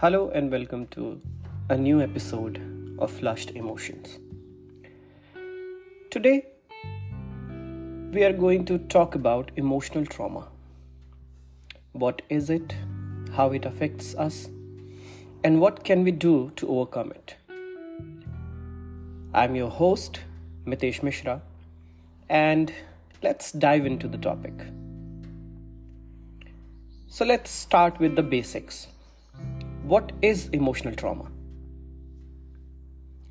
Hello and welcome to a new episode of Flushed Emotions. Today, we are going to talk about emotional trauma. What is it? How it affects us? And what can we do to overcome it? I'm your host, Mitesh Mishra, and let's dive into the topic. So, let's start with the basics. What is emotional trauma?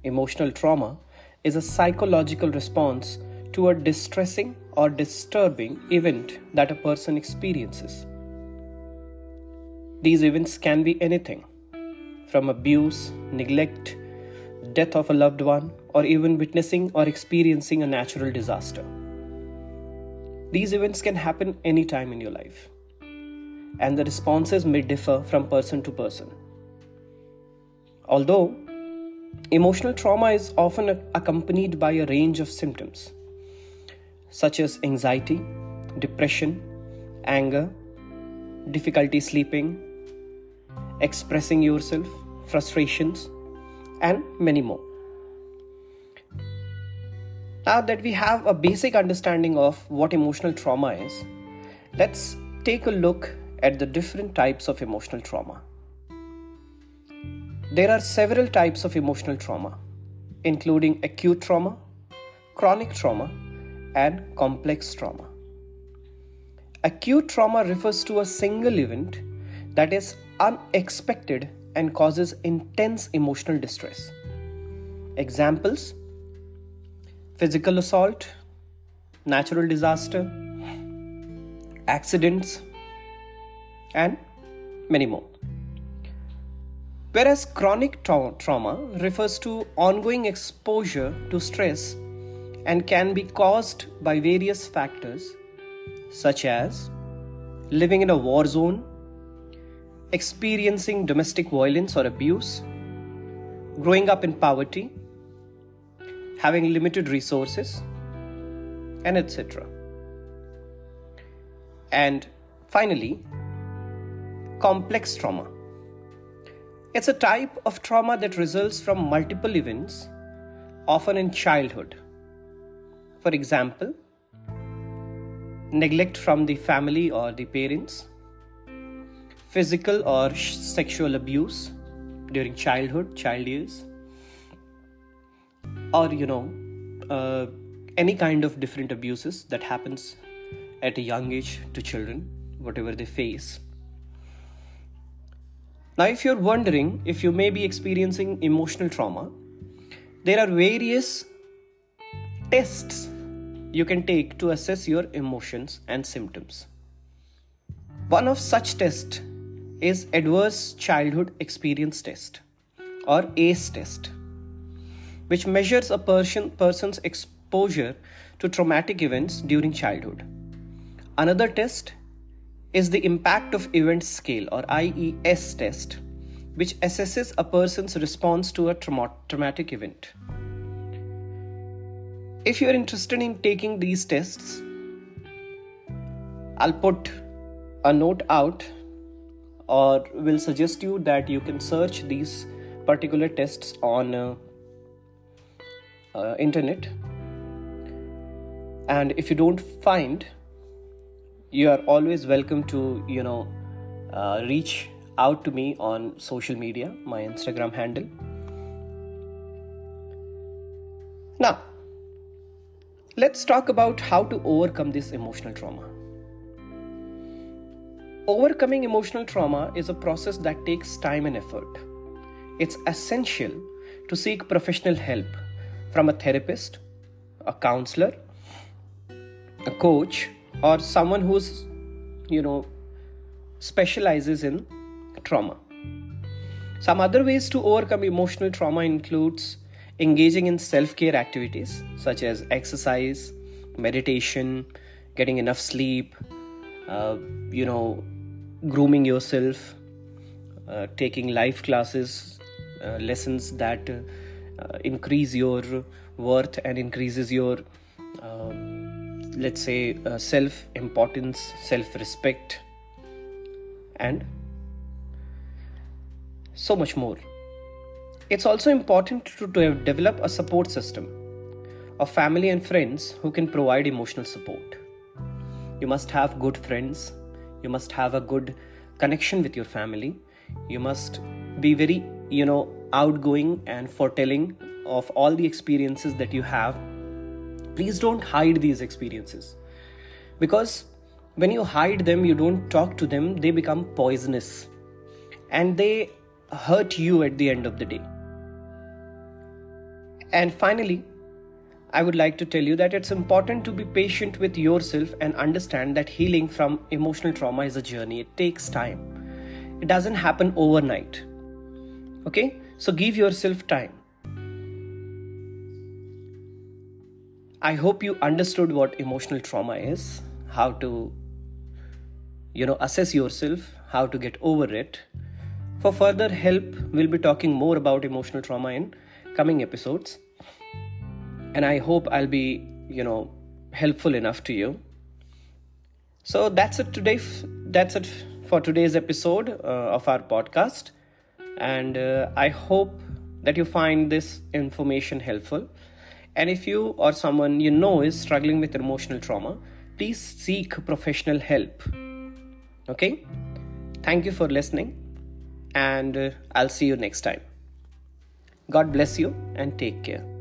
Emotional trauma is a psychological response to a distressing or disturbing event that a person experiences. These events can be anything from abuse, neglect, death of a loved one, or even witnessing or experiencing a natural disaster. These events can happen anytime in your life, and the responses may differ from person to person. Although emotional trauma is often accompanied by a range of symptoms such as anxiety, depression, anger, difficulty sleeping, expressing yourself, frustrations, and many more. Now that we have a basic understanding of what emotional trauma is, let's take a look at the different types of emotional trauma. There are several types of emotional trauma, including acute trauma, chronic trauma, and complex trauma. Acute trauma refers to a single event that is unexpected and causes intense emotional distress. Examples physical assault, natural disaster, accidents, and many more. Whereas chronic tra- trauma refers to ongoing exposure to stress and can be caused by various factors such as living in a war zone, experiencing domestic violence or abuse, growing up in poverty, having limited resources, and etc. And finally, complex trauma it's a type of trauma that results from multiple events, often in childhood. For example, neglect from the family or the parents, physical or sexual abuse during childhood, child years, or you know, uh, any kind of different abuses that happens at a young age to children, whatever they face now, if you're wondering if you may be experiencing emotional trauma, there are various tests you can take to assess your emotions and symptoms. One of such tests is Adverse Childhood Experience Test or ACE test, which measures a person, person's exposure to traumatic events during childhood. Another test is the impact of event scale or IES test, which assesses a person's response to a trauma- traumatic event. If you're interested in taking these tests, I'll put a note out or will suggest you that you can search these particular tests on uh, uh, internet and if you don't find you are always welcome to you know uh, reach out to me on social media my instagram handle. Now let's talk about how to overcome this emotional trauma. Overcoming emotional trauma is a process that takes time and effort. It's essential to seek professional help from a therapist a counselor a coach or someone who's you know specializes in trauma. Some other ways to overcome emotional trauma includes engaging in self-care activities such as exercise meditation getting enough sleep uh, you know grooming yourself uh, taking life classes uh, lessons that uh, increase your worth and increases your uh, let's say uh, self importance self respect and so much more. It's also important to develop a support system of family and friends who can provide emotional support. You must have good friends, you must have a good connection with your family, you must be very, you know, outgoing and foretelling of all the experiences that you have. Please don't hide these experiences because when you hide them, you don't talk to them, they become poisonous and they hurt you at the end of the day. And finally, I would like to tell you that it's important to be patient with yourself and understand that healing from emotional trauma is a journey. It takes time, it doesn't happen overnight. Okay, so give yourself time. I hope you understood what emotional trauma is, how to you know assess yourself, how to get over it for further help, we'll be talking more about emotional trauma in coming episodes. And I hope I'll be, you know, helpful enough to you. So that's it today. That's it for today's episode uh, of our podcast. And uh, I hope that you find this information helpful. And if you or someone you know is struggling with emotional trauma, please seek professional help. Okay? Thank you for listening and uh, I'll see you next time. God bless you and take care.